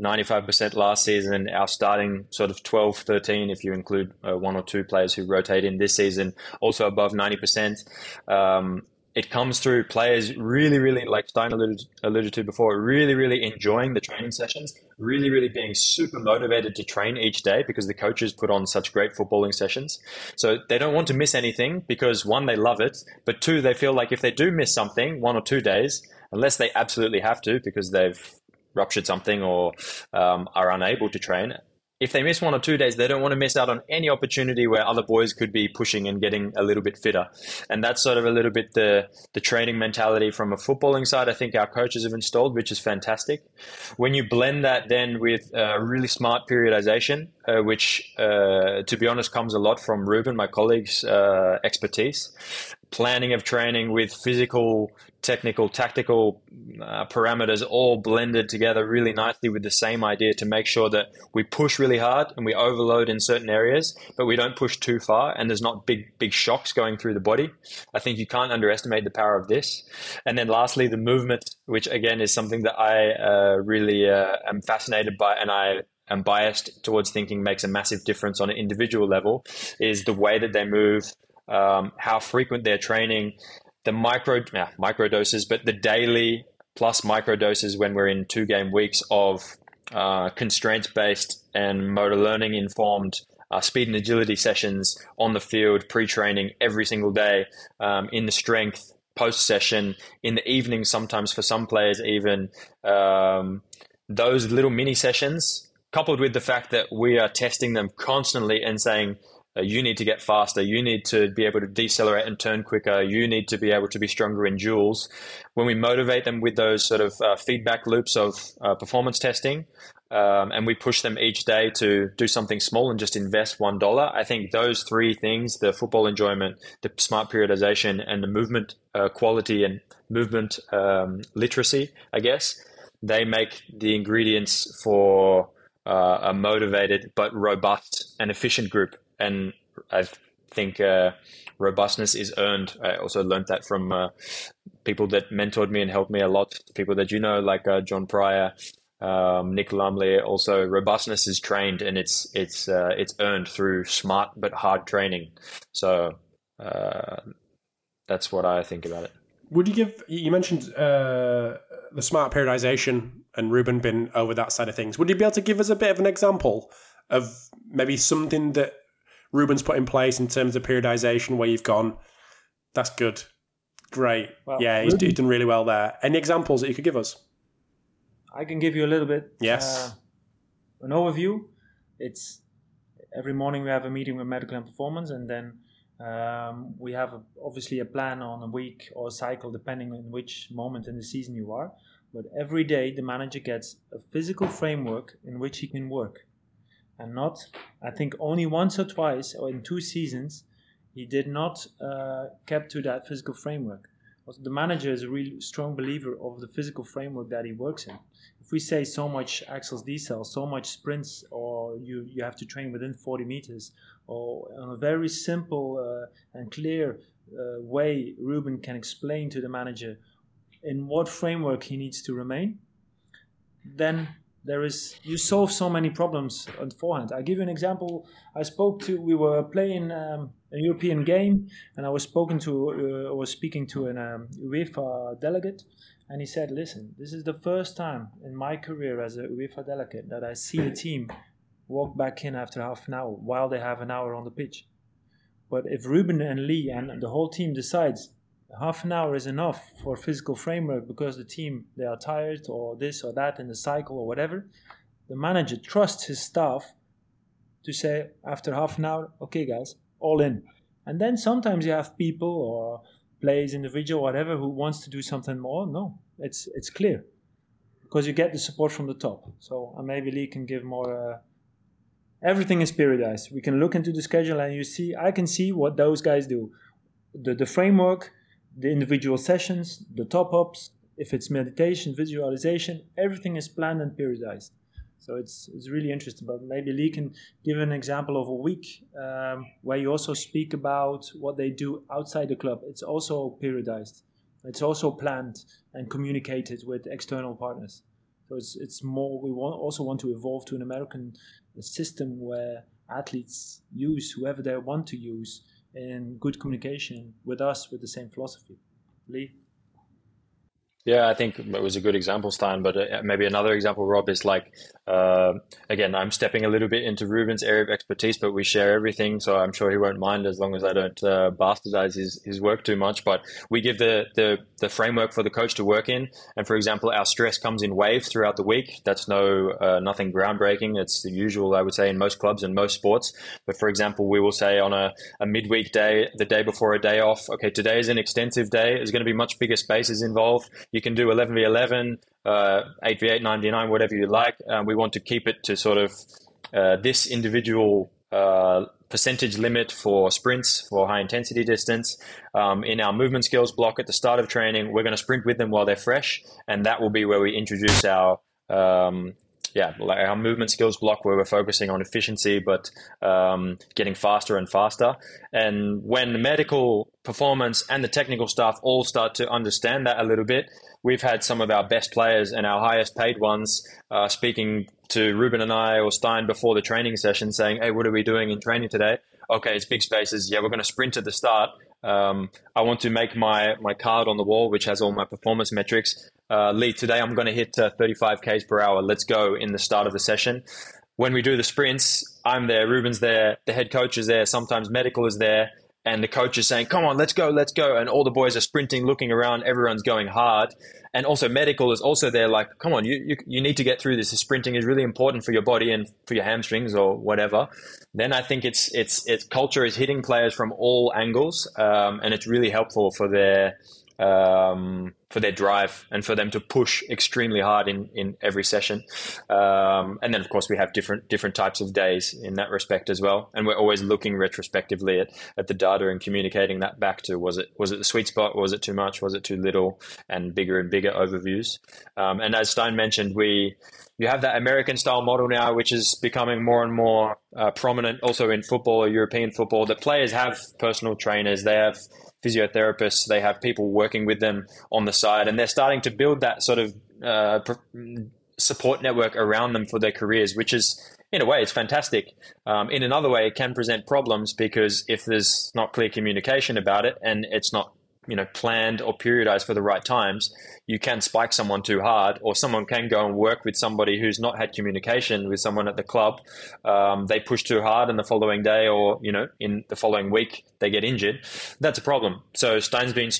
95% last season. Our starting sort of 12, 13, if you include uh, one or two players who rotate in this season, also above 90%. Um, it comes through players really, really, like Stijn alluded, alluded to before, really, really enjoying the training sessions, really, really being super motivated to train each day because the coaches put on such great footballing sessions. So they don't want to miss anything because one, they love it, but two, they feel like if they do miss something, one or two days, unless they absolutely have to because they've ruptured something or um, are unable to train, if they miss one or two days, they don't want to miss out on any opportunity where other boys could be pushing and getting a little bit fitter. And that's sort of a little bit the, the training mentality from a footballing side, I think our coaches have installed, which is fantastic. When you blend that then with uh, really smart periodization, uh, which, uh, to be honest, comes a lot from Ruben, my colleague's uh, expertise, planning of training with physical technical, tactical uh, parameters all blended together really nicely with the same idea to make sure that we push really hard and we overload in certain areas, but we don't push too far and there's not big, big shocks going through the body. I think you can't underestimate the power of this. And then lastly, the movement, which again is something that I uh, really uh, am fascinated by and I am biased towards thinking makes a massive difference on an individual level, is the way that they move. Um, how frequent they're training, the micro yeah, micro doses, but the daily plus micro doses when we're in two game weeks of uh, constraints based and motor learning informed uh, speed and agility sessions on the field, pre training every single day um, in the strength post session in the evening. Sometimes for some players, even um, those little mini sessions, coupled with the fact that we are testing them constantly and saying uh, you need to get faster. You need to be able to decelerate and turn quicker. You need to be able to be stronger in duels. When we motivate them with those sort of uh, feedback loops of uh, performance testing, um, and we push them each day to do something small and just invest one dollar. I think those three things: the football enjoyment, the smart periodization, and the movement uh, quality and movement um, literacy. I guess they make the ingredients for uh, a motivated but robust and efficient group and I think uh, robustness is earned. I also learned that from uh, people that mentored me and helped me a lot. People that you know, like uh, John Pryor, um, Nick Lumley. Also, robustness is trained and it's it's uh, it's earned through smart but hard training. So uh, that's what I think about it. Would you give? You mentioned uh, the smart periodization and Ruben been over that side of things. Would you be able to give us a bit of an example of maybe something that Ruben's put in place in terms of periodization where you've gone, that's good. Great. Well, yeah, he's, he's, done really well there. Any examples that you could give us? I can give you a little bit. Yes. Uh, an overview. It's every morning we have a meeting with medical and performance, and then Um, we have a, obviously a plan on a week or a cycle, depending on which moment in the season you are. But every day, the manager gets a physical framework in which he can work, and not, I think, only once or twice or in two seasons, he did not uh, kept to that physical framework. The manager is a really strong believer of the physical framework that he works in. If we say so much accels decel, so much sprints, or you, you have to train within 40 meters, or in a very simple uh, and clear uh, way, Ruben can explain to the manager in what framework he needs to remain, then there is you solve so many problems on forehand. I give you an example. I spoke to we were playing um, a European game, and I was spoken to uh, was speaking to an um, UEFA delegate, and he said, "Listen, this is the first time in my career as a UEFA delegate that I see a team walk back in after half an hour while they have an hour on the pitch. But if Ruben and Leigh and the whole team decides half an hour is enough for physical framework because the team they are tired or this or that in the cycle or whatever, the manager trusts his staff to say after half an hour, okay guys, all in. And then sometimes you have people or plays individual whatever who wants to do something more. No, it's it's clear because you get the support from the top. So uh, maybe Leigh can give more. Uh, everything is periodized. We can look into the schedule and you see. I can see what those guys do. The the framework the individual sessions, the top ups, if it's meditation, visualization, everything is planned and periodized. So it's, it's really interesting. But maybe Leigh can give an example of a week um, where you also speak about what they do outside the club. It's also periodized. It's also planned and communicated with external partners. So it's, it's more. We want, also want to evolve to an American system where athletes use whoever they want to use in good communication with us with the same philosophy. Leigh? Yeah, I think it was a good example, Stijn. But uh, maybe another example, Rob, is like uh, again, I'm stepping a little bit into Ruben's area of expertise, but we share everything, so I'm sure he won't mind as long as I don't uh, bastardize his, his work too much. But we give the, the the framework for the coach to work in, and for example, our stress comes in waves throughout the week. That's no uh, nothing groundbreaking. It's the usual, I would say, in most clubs and most sports. But for example, we will say on a, a midweek day, the day before a day off, okay, today is an extensive day. There's going to be much bigger spaces involved. You can do 11 v 11 uh, 8v8, 9v9, whatever you like. We want to keep it to sort of uh, this individual uh, percentage limit for sprints for high intensity distance. Um, in our movement skills block at the start of training, we're going to sprint with them while they're fresh, and that will be where we introduce our um, yeah, like our movement skills block where we're focusing on efficiency, but um, getting faster and faster. And when the medical performance and the technical staff all start to understand that a little bit, we've had some of our best players and our highest paid ones uh, speaking to Ruben and I or Stijn before the training session saying, Hey, what are we doing in training today? Okay, it's big spaces. Yeah, we're going to sprint at the start. Um, I want to make my, my card on the wall, which has all my performance metrics. Uh, Leigh, today I'm going to hit uh, 35 Ks per hour. Let's go in the start of the session. When we do the sprints, I'm there, Ruben's there, the head coach is there, sometimes medical is there and the coach is saying, "Come on, let's go, let's go," and all the boys are sprinting, looking around, everyone's going hard, and also medical is also there, like, "Come on, you you, you need to get through this. Sprinting is really important for your body and for your hamstrings or whatever." Then I think it's it's it's culture is hitting players from all angles, um, and it's really helpful for their um, for their drive and for them to push extremely hard in, in every session. Um, and then, of course, we have different different types of days in that respect as well. And we're always looking retrospectively at, at the data and communicating that back to was it was it the sweet spot? Was it too much? Was it too little? And bigger and bigger overviews. Um, and as Stijn mentioned, we you have that American style model now, which is becoming more and more uh, prominent also in football European football. That players have personal trainers, they have physiotherapists, they have people working with them on the side, and they're starting to build that sort of uh, support network around them for their careers, which is in a way it's fantastic. Um, in another way, it can present problems because if there's not clear communication about it and it's not you know planned or periodized for the right times, you can spike someone too hard, or someone can go and work with somebody who's not had communication with someone at the club. Um, they push too hard, and the following day, or you know, in the following week, they get injured. That's a problem. So Stijn's been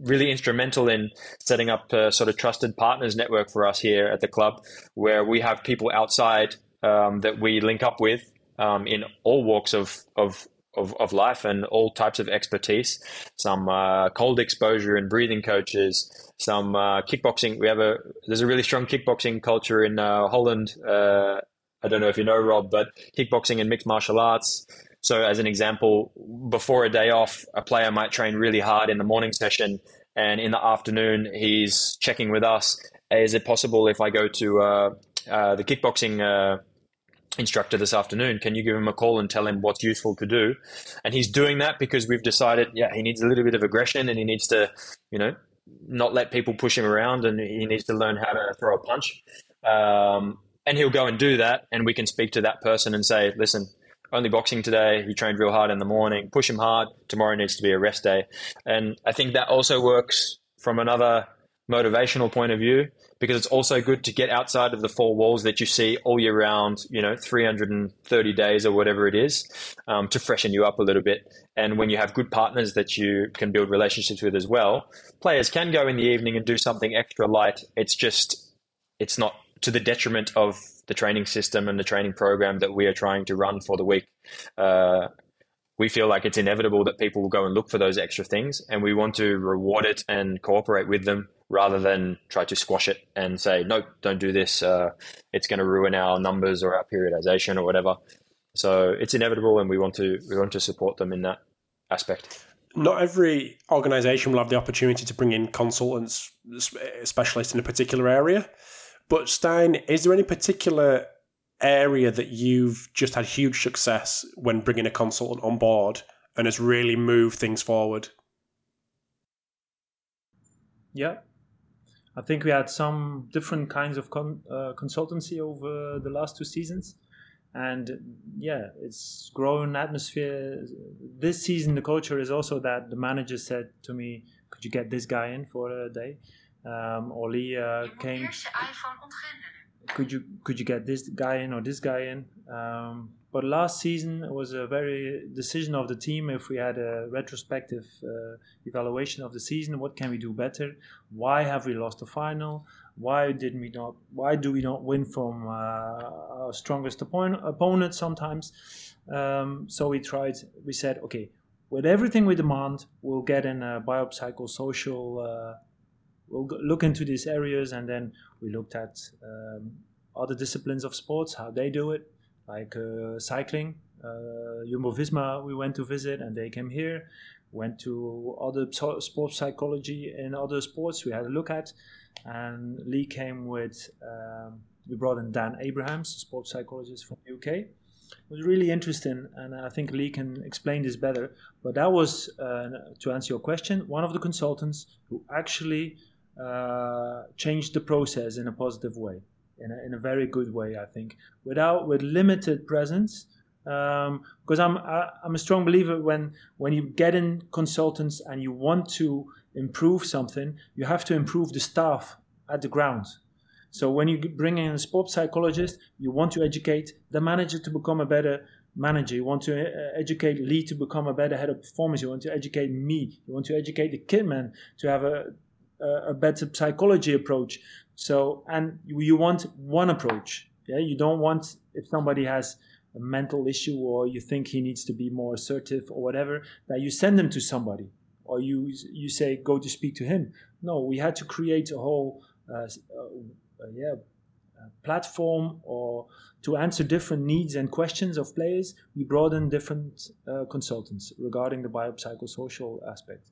really instrumental in setting up a sort of trusted partners network for us here at the club, where we have people outside um, that we link up with um, in all walks of of of, of life and all types of expertise. Some uh, cold exposure and breathing coaches. Some uh, kickboxing. We have a there's a really strong kickboxing culture in uh, Holland. Uh, I don't know if you know Rob, but kickboxing and mixed martial arts. So, as an example, before a day off, a player might train really hard in the morning session, and in the afternoon, he's checking with us. Is it possible if I go to uh, uh, the kickboxing instructor this afternoon. Can you give him a call and tell him what's useful to do? And he's doing that because we've decided, yeah, he needs a little bit of aggression and he needs to, you know, not let people push him around and he needs to learn how to throw a punch. Um, and he'll go and do that. And we can speak to that person and say, listen, only boxing today. He trained real hard in the morning. Push him hard. Tomorrow needs to be a rest day. And I think that also works from another motivational point of view because it's also good to get outside of the four walls that you see all year round, you know, 330 days or whatever it is, um, to freshen you up a little bit. And when you have good partners that you can build relationships with as well, players can go in the evening and do something extra light. It's just, it's not to the detriment of the training system and the training program that we are trying to run for the week. Uh, we feel like it's inevitable that people will go and look for those extra things, and we want to reward it and cooperate with them rather than try to squash it and say, no, don't do this. Uh, it's going to ruin our numbers or our periodization or whatever. So it's inevitable, and we want to we want to support them in that aspect. Not every organization will have the opportunity to bring in consultants, specialists in a particular area. But Stijn, is there any particular area that you've just had huge success when bringing a consultant on board and has really moved things forward? Yeah, I think we had some different kinds of con- uh, consultancy over the last two seasons. And yeah, it's grown atmosphere. This season, the culture is also that the manager said to me, Could you get this guy in for a day? Um, Oli uh, came. Could you could you get this guy in or this guy in? Um, but last season was a very decision of the team. If we had a retrospective uh, evaluation of the season, what can we do better? Why have we lost the final? Why did we not? Why do we not win from uh, our strongest opponent, opponent sometimes? Um, so we tried. We said, okay, with everything we demand, we'll get in a biopsychosocial. Uh, we'll look into these areas, and then we looked at um, other disciplines of sports, how they do it like uh, cycling. Uh, Jumbo Visma we went to visit, and they came here. Went to other sports psychology and other sports we had a look at, and Leigh came with. Um, we brought in Dan Abrahams, sports psychologist from the UK. It was really interesting, and I think Leigh can explain this better. But that was, uh, to answer your question, one of the consultants who actually uh, changed the process in a positive way in a, in a very good way, I think, without with limited presence. Um, because I'm I, I'm a strong believer when when you get in consultants and you want to improve something, you have to improve the staff at the ground. So when you bring in a sports psychologist, you want to educate the manager to become a better manager. You want to uh, educate Leigh to become a better head of performance. You want to educate me. You want to educate the kitman to have a a better psychology approach. So, and you want one approach. Yeah, you don't want if somebody has a mental issue or you think he needs to be more assertive or whatever, that you send them to somebody or you you say go to speak to him. No, we had to create a whole uh, uh, yeah platform or to answer different needs and questions of players. We brought in different uh, consultants regarding the biopsychosocial aspect.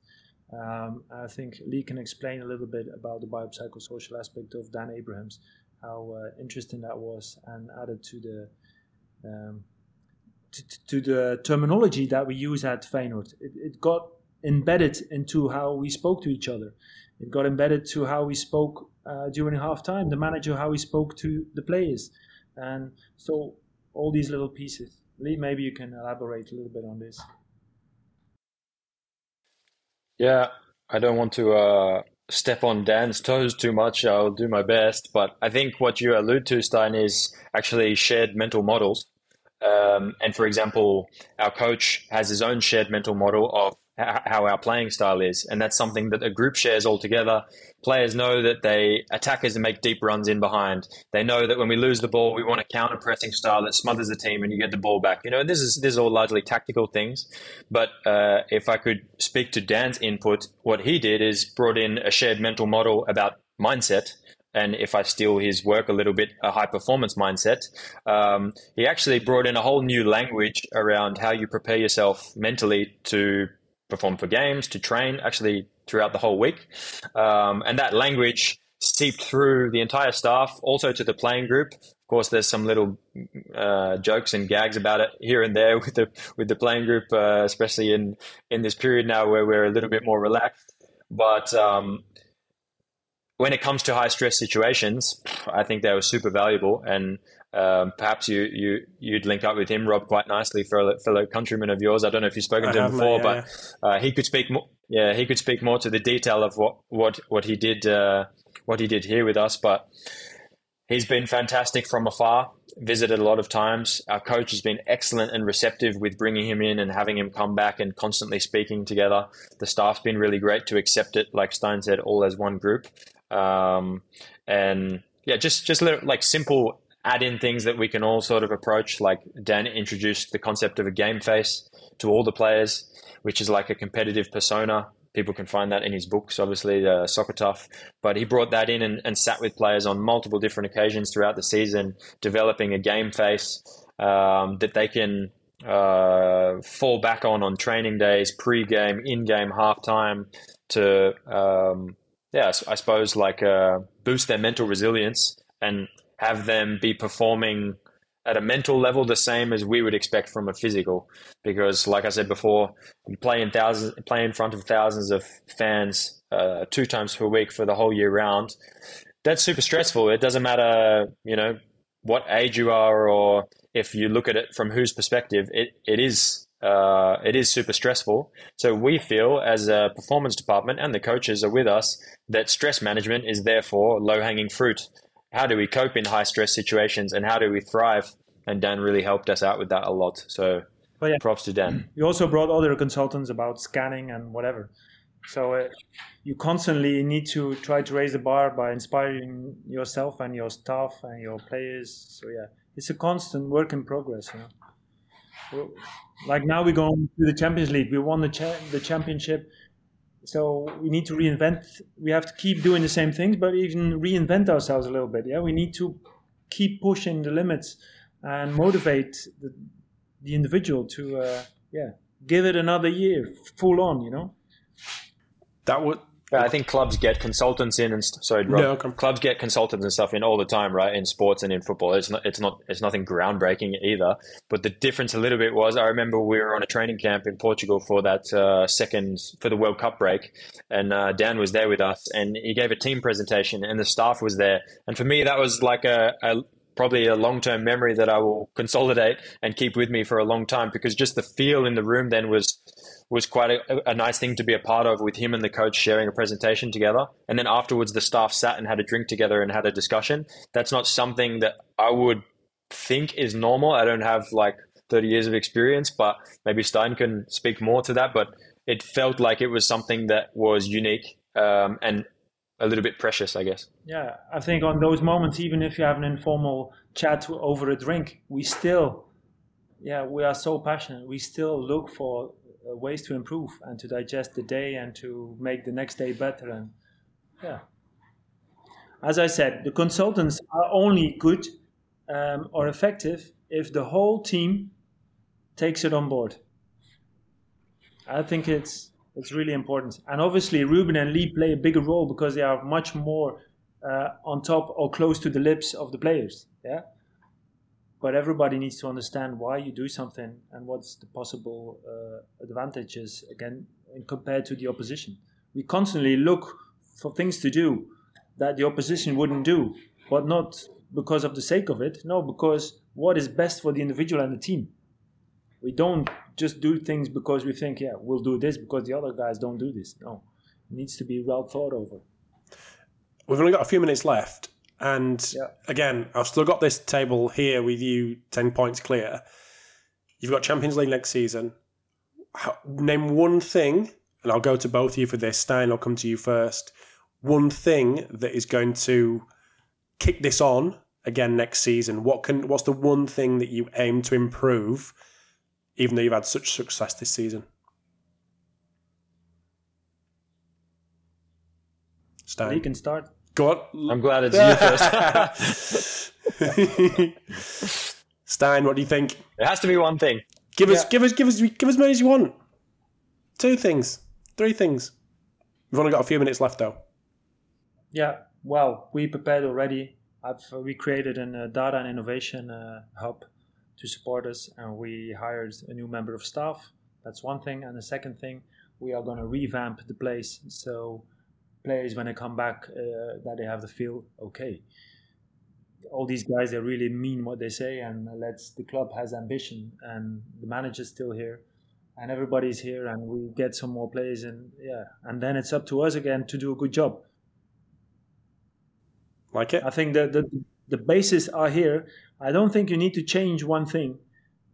Um, I think Leigh can explain a little bit about the biopsychosocial aspect of Dan Abrahams, how uh, interesting that was, and added to the um, to, to, the terminology that we use at Feyenoord. It, it, got embedded into how we spoke to each other. It got embedded to how we spoke uh, during halftime. The manager, how he spoke to the players, and so all these little pieces. Leigh, maybe you can elaborate a little bit on this. Yeah, I don't want to uh, step on Dan's toes too much. I'll do my best. But I think what you allude to, Stijn, is actually shared mental models. Um, and for example, our coach has his own shared mental model of how our playing style is, and that's something that a group shares all together. Players know that they attackers make deep runs in behind. They know that when we lose the ball, we want a counter pressing style that smothers the team and you get the ball back. You know, this is this is all largely tactical things. But uh, if I could speak to Dan's input, what he did is brought in a shared mental model about mindset and if I steal his work a little bit, a high performance mindset. Um, he actually brought in a whole new language around how you prepare yourself mentally to perform for games, to train, actually throughout the whole week. Um, and that language seeped through the entire staff, also to the playing group. Of course, there's some little uh, jokes and gags about it here and there with the with the playing group, uh, especially in in this period now where we're a little bit more relaxed. But um, when it comes to high stress situations, I think they were super valuable, and um, perhaps you you you'd link up with him, Rob, quite nicely for a fellow countryman of yours. I don't know if you've spoken I to him before, yeah, but uh, he could speak more. Yeah, he could speak more to the detail of what what what he did uh, what he did here with us. But he's been fantastic from afar. Visited a lot of times. Our coach has been excellent and receptive with bringing him in and having him come back and constantly speaking together. The staff's been really great to accept it, like Stijn said, all as one group. Um, and yeah, just just like simple add in things that we can all sort of approach. Like Dan introduced the concept of a game face to all the players, which is like a competitive persona. People can find that in his books, obviously, uh, Soccer Tough. But he brought that in and, and, sat with players on multiple different occasions throughout the season, developing a game face um, that they can uh, fall back on on training days, pre-game, in-game, halftime, to um, yeah, I suppose like uh, boost their mental resilience and have them be performing at a mental level the same as we would expect from a physical. Because, like I said before, you play in thousands, play in front of thousands of fans uh, two times per week for the whole year round. That's super stressful. It doesn't matter, you know, what age you are or if you look at it from whose perspective. It it is uh, it is super stressful. So we feel as a performance department and the coaches are with us that stress management is therefore low hanging fruit. How do we cope in high stress situations and how do we thrive? And Dan really helped us out with that a lot. So but yeah, props to Dan. You also brought other consultants about scanning and whatever. So uh, you constantly need to try to raise the bar by inspiring yourself and your staff and your players. So yeah, it's a constant work in progress. You know? like now we're going to the Champions League. We won the cha- the championship, so we need to reinvent. We have to keep doing the same things, but even reinvent ourselves a little bit. Yeah, we need to keep pushing the limits and motivate the, the individual to uh, yeah give it another year full on. You know. That would I think clubs get consultants in and st- sorry, Rob, okay. clubs get consultants and stuff in all the time, right? In sports and in football, it's not, it's not, it's nothing groundbreaking either. But the difference a little bit was, I remember we were on a training camp in Portugal for that uh, second for the World Cup break, and uh, Dan was there with us, and he gave a team presentation, and the staff was there, and for me that was like a, a probably a long term memory that I will consolidate and keep with me for a long time because just the feel in the room then was was quite a, a, nice thing to be a part of with him and the coach sharing a presentation together. And then afterwards, the staff sat and had a drink together and had a discussion. That's not something that I would think is normal. I don't have like 30 years of experience, but maybe Stijn can speak more to that. But it felt like it was something that was unique um, and a little bit precious, I guess. Yeah, I think on those moments, even if you have an informal chat over a drink, we still, yeah, we are so passionate. We still look for ways to improve and to digest the day and to make the next day better. And yeah, as I said, the consultants are only good um, or effective if the whole team takes it on board. I think it's it's really important. And obviously, Ruben and Leigh play a bigger role because they are much more uh, on top or close to the lips of the players. Yeah but everybody needs to understand why you do something and what's the possible uh, advantages again compared to the opposition. We constantly look for things to do that the opposition wouldn't do, but not because of the sake of it. No, because what is best for the individual and the team. We don't just do things because we think, yeah, we'll do this because the other guys don't do this. No, it needs to be well thought over. We've only got a few minutes left. And yeah. again, I've still got this table here with you 10 points clear. You've got Champions League next season. how, name one thing, and I'll go to both of you for this. Stijn, I'll come to you first. One thing that is going to kick this on again next season. What can? What's the one thing that you aim to improve, even though you've had such success this season? Stijn, you can start. Go on. I'm glad it's you first. Stijn, what do you think? It has to be one thing. Give us, give us, give us, give as many as you want. Two things, three things. We've only got a few minutes left, though. Yeah, well, we prepared already. I've uh, we created a uh, data and innovation uh, hub to support us, and we hired a new member of staff. That's one thing, and the second thing, we are going to revamp the place so players when they come back uh, that they have the feel okay all these guys they really mean what they say and let's the club has ambition and the manager's still here and everybody's here and we get some more players and yeah and then it's up to us again to do a good job. Like it? I think that the, the bases are here. I don't think you need to change one thing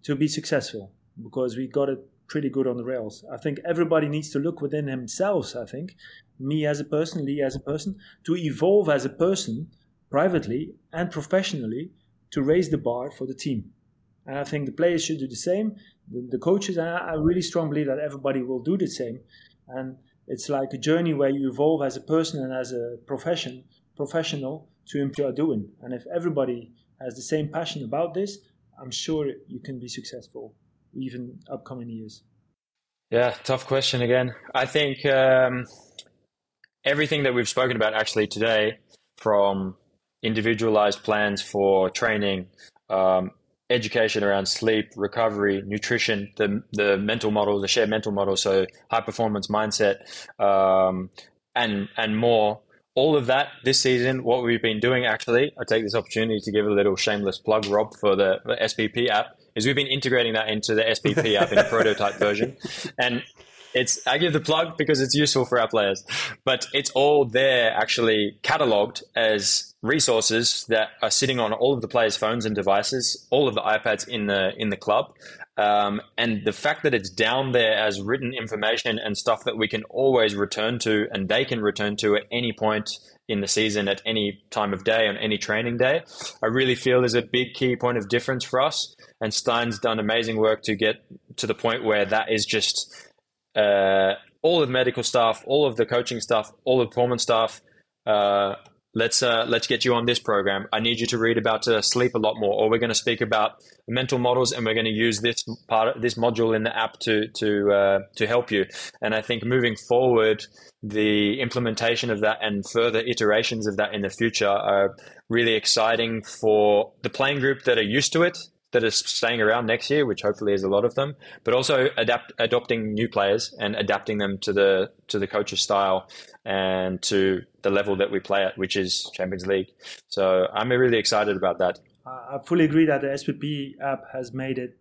to be successful because we got it pretty good on the rails. I think everybody needs to look within themselves i think me as a person Leigh as a person to evolve as a person privately and professionally to raise the bar for the team. And I think the players should do the same. The, the coaches, and I, really strongly believe that everybody will do the same. And it's like a journey where you evolve as a person and as a profession, professional to you doing. And if everybody has the same passion about this, I'm sure you can be successful, even upcoming years. Yeah, tough question again. I think um, everything that we've spoken about actually today, from individualized plans for training, um, education around sleep, recovery, nutrition, the the mental model, the shared mental model, so high performance mindset, um, and and more. All of that this season, what we've been doing actually, I take this opportunity to give a little shameless plug, Rob, for the, the SPP app, is we've been integrating that into the SPP app in a prototype version. And it's I give the plug because it's useful for our players, but it's all there actually cataloged as resources that are sitting on all of the players' phones and devices, all of the iPads in the in the club, um, and the fact that it's down there as written information and stuff that we can always return to, and they can return to at any point in the season, at any time of day, on any training day, I really feel is a big key point of difference for us. And Stijn's done amazing work to get to the point where that is just uh, all of the medical staff, all of the coaching staff, all the performance staff. Uh, let's uh, let's get you on this program. I need you to read about uh, sleep a lot more, or we're going to speak about mental models, and we're going to use this part, this module in the app to to uh, to help you. And I think moving forward, the implementation of that and further iterations of that in the future are really exciting for the playing group that are used to it that are staying around next year, which hopefully is a lot of them, but also adapt adopting new players and adapting them to the to the coach's style and to the level that we play at, which is Champions League. So I'm really excited about that. I fully agree that the SPP app has made it,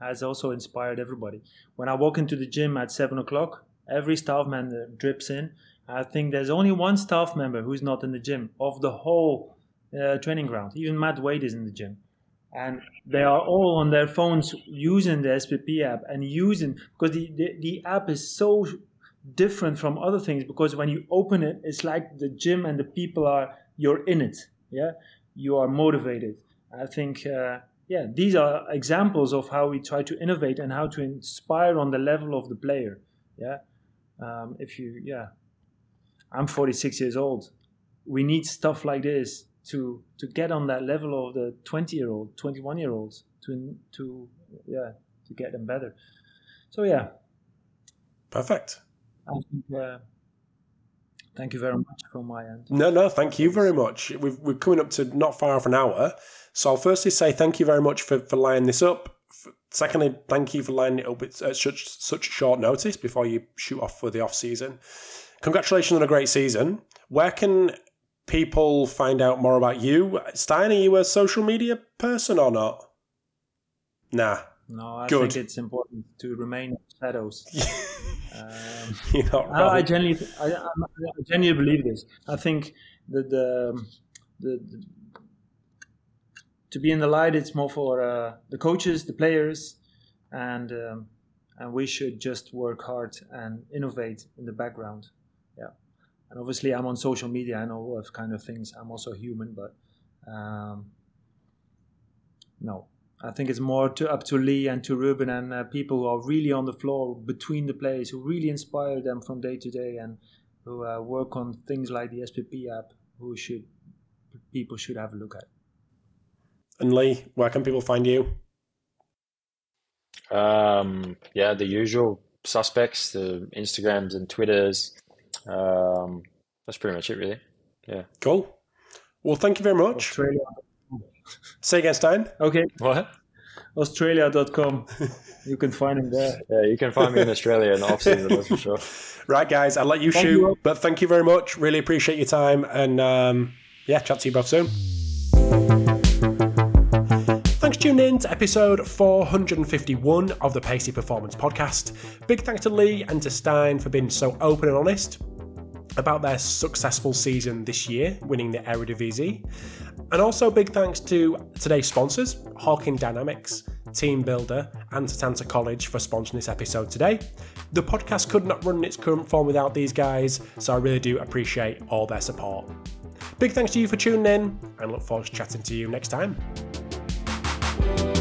has also inspired everybody. When I walk into the gym at seven o'clock, every staff member drips in. I think there's only one staff member who's not in the gym of the whole uh, training ground. Even Matt Wade is in the gym and they are all on their phones using the SPP app and using because the, the, the app is so different from other things because when you open it it's like the gym and the people are you're in it yeah? You are motivated. I think uh, yeah these are examples of how we try to innovate and how to inspire on the level of the player yeah? Um, if you yeah. I'm 46 years old. We need stuff like this to to get on that level of the 20 year old 21 year olds to to yeah to get them better. So yeah. Perfect. Think, uh, thank you very much from my end. No no thank you very much. We are coming up to not far off an hour. So i'll firstly say thank you very much for, for lining this up. Secondly thank you for lining it up at such such short notice before you shoot off for the off season. Congratulations on a great season. Where can people find out more about you. Stijn, are you a social media person or not? Nah. No, I Good. think it's important to remain shadows. um, You're not wrong. I, genuinely, I, I, genuinely believe this. I think that the, the, the to be in the light, it's more for uh, the coaches, the players, and um, and we should just work hard and innovate in the background. Yeah, and obviously I'm on social media and all those kind of things. I'm also human, but um, no, I think it's more to, up to Leigh and to Ruben and uh, people who are really on the floor between the players, who really inspire them from day to day, and who uh, work on things like the SPP app. Who should people should have a look at. And Leigh, where can people find you? Um, yeah, the usual suspects, the Instagrams and Twitters. Um, that's pretty much it, really. Yeah. Cool. Well, thank you very much. Australia. Say again, Stijn. Okay. What? Australia.com. you can find him there. Yeah, you can find me in Australia in the off season, that's for sure. Right, guys, I'll let you thank shoot, you. but thank you very much. Really appreciate your time. And um, yeah, chat to you both soon. Tuning in to episode 451 of the Pacey Performance Podcast. Big thanks to Leigh and to Stijn for being so open and honest about their successful season this year, winning the Eredivisie. And also big thanks to today's sponsors, Hawkin Dynamics, TeamBuildr, and Setanta College for sponsoring this episode today. The podcast could not run in its current form without these guys, so I really do appreciate all their support. Big thanks to you for tuning in, and look forward to chatting to you next time. Bye.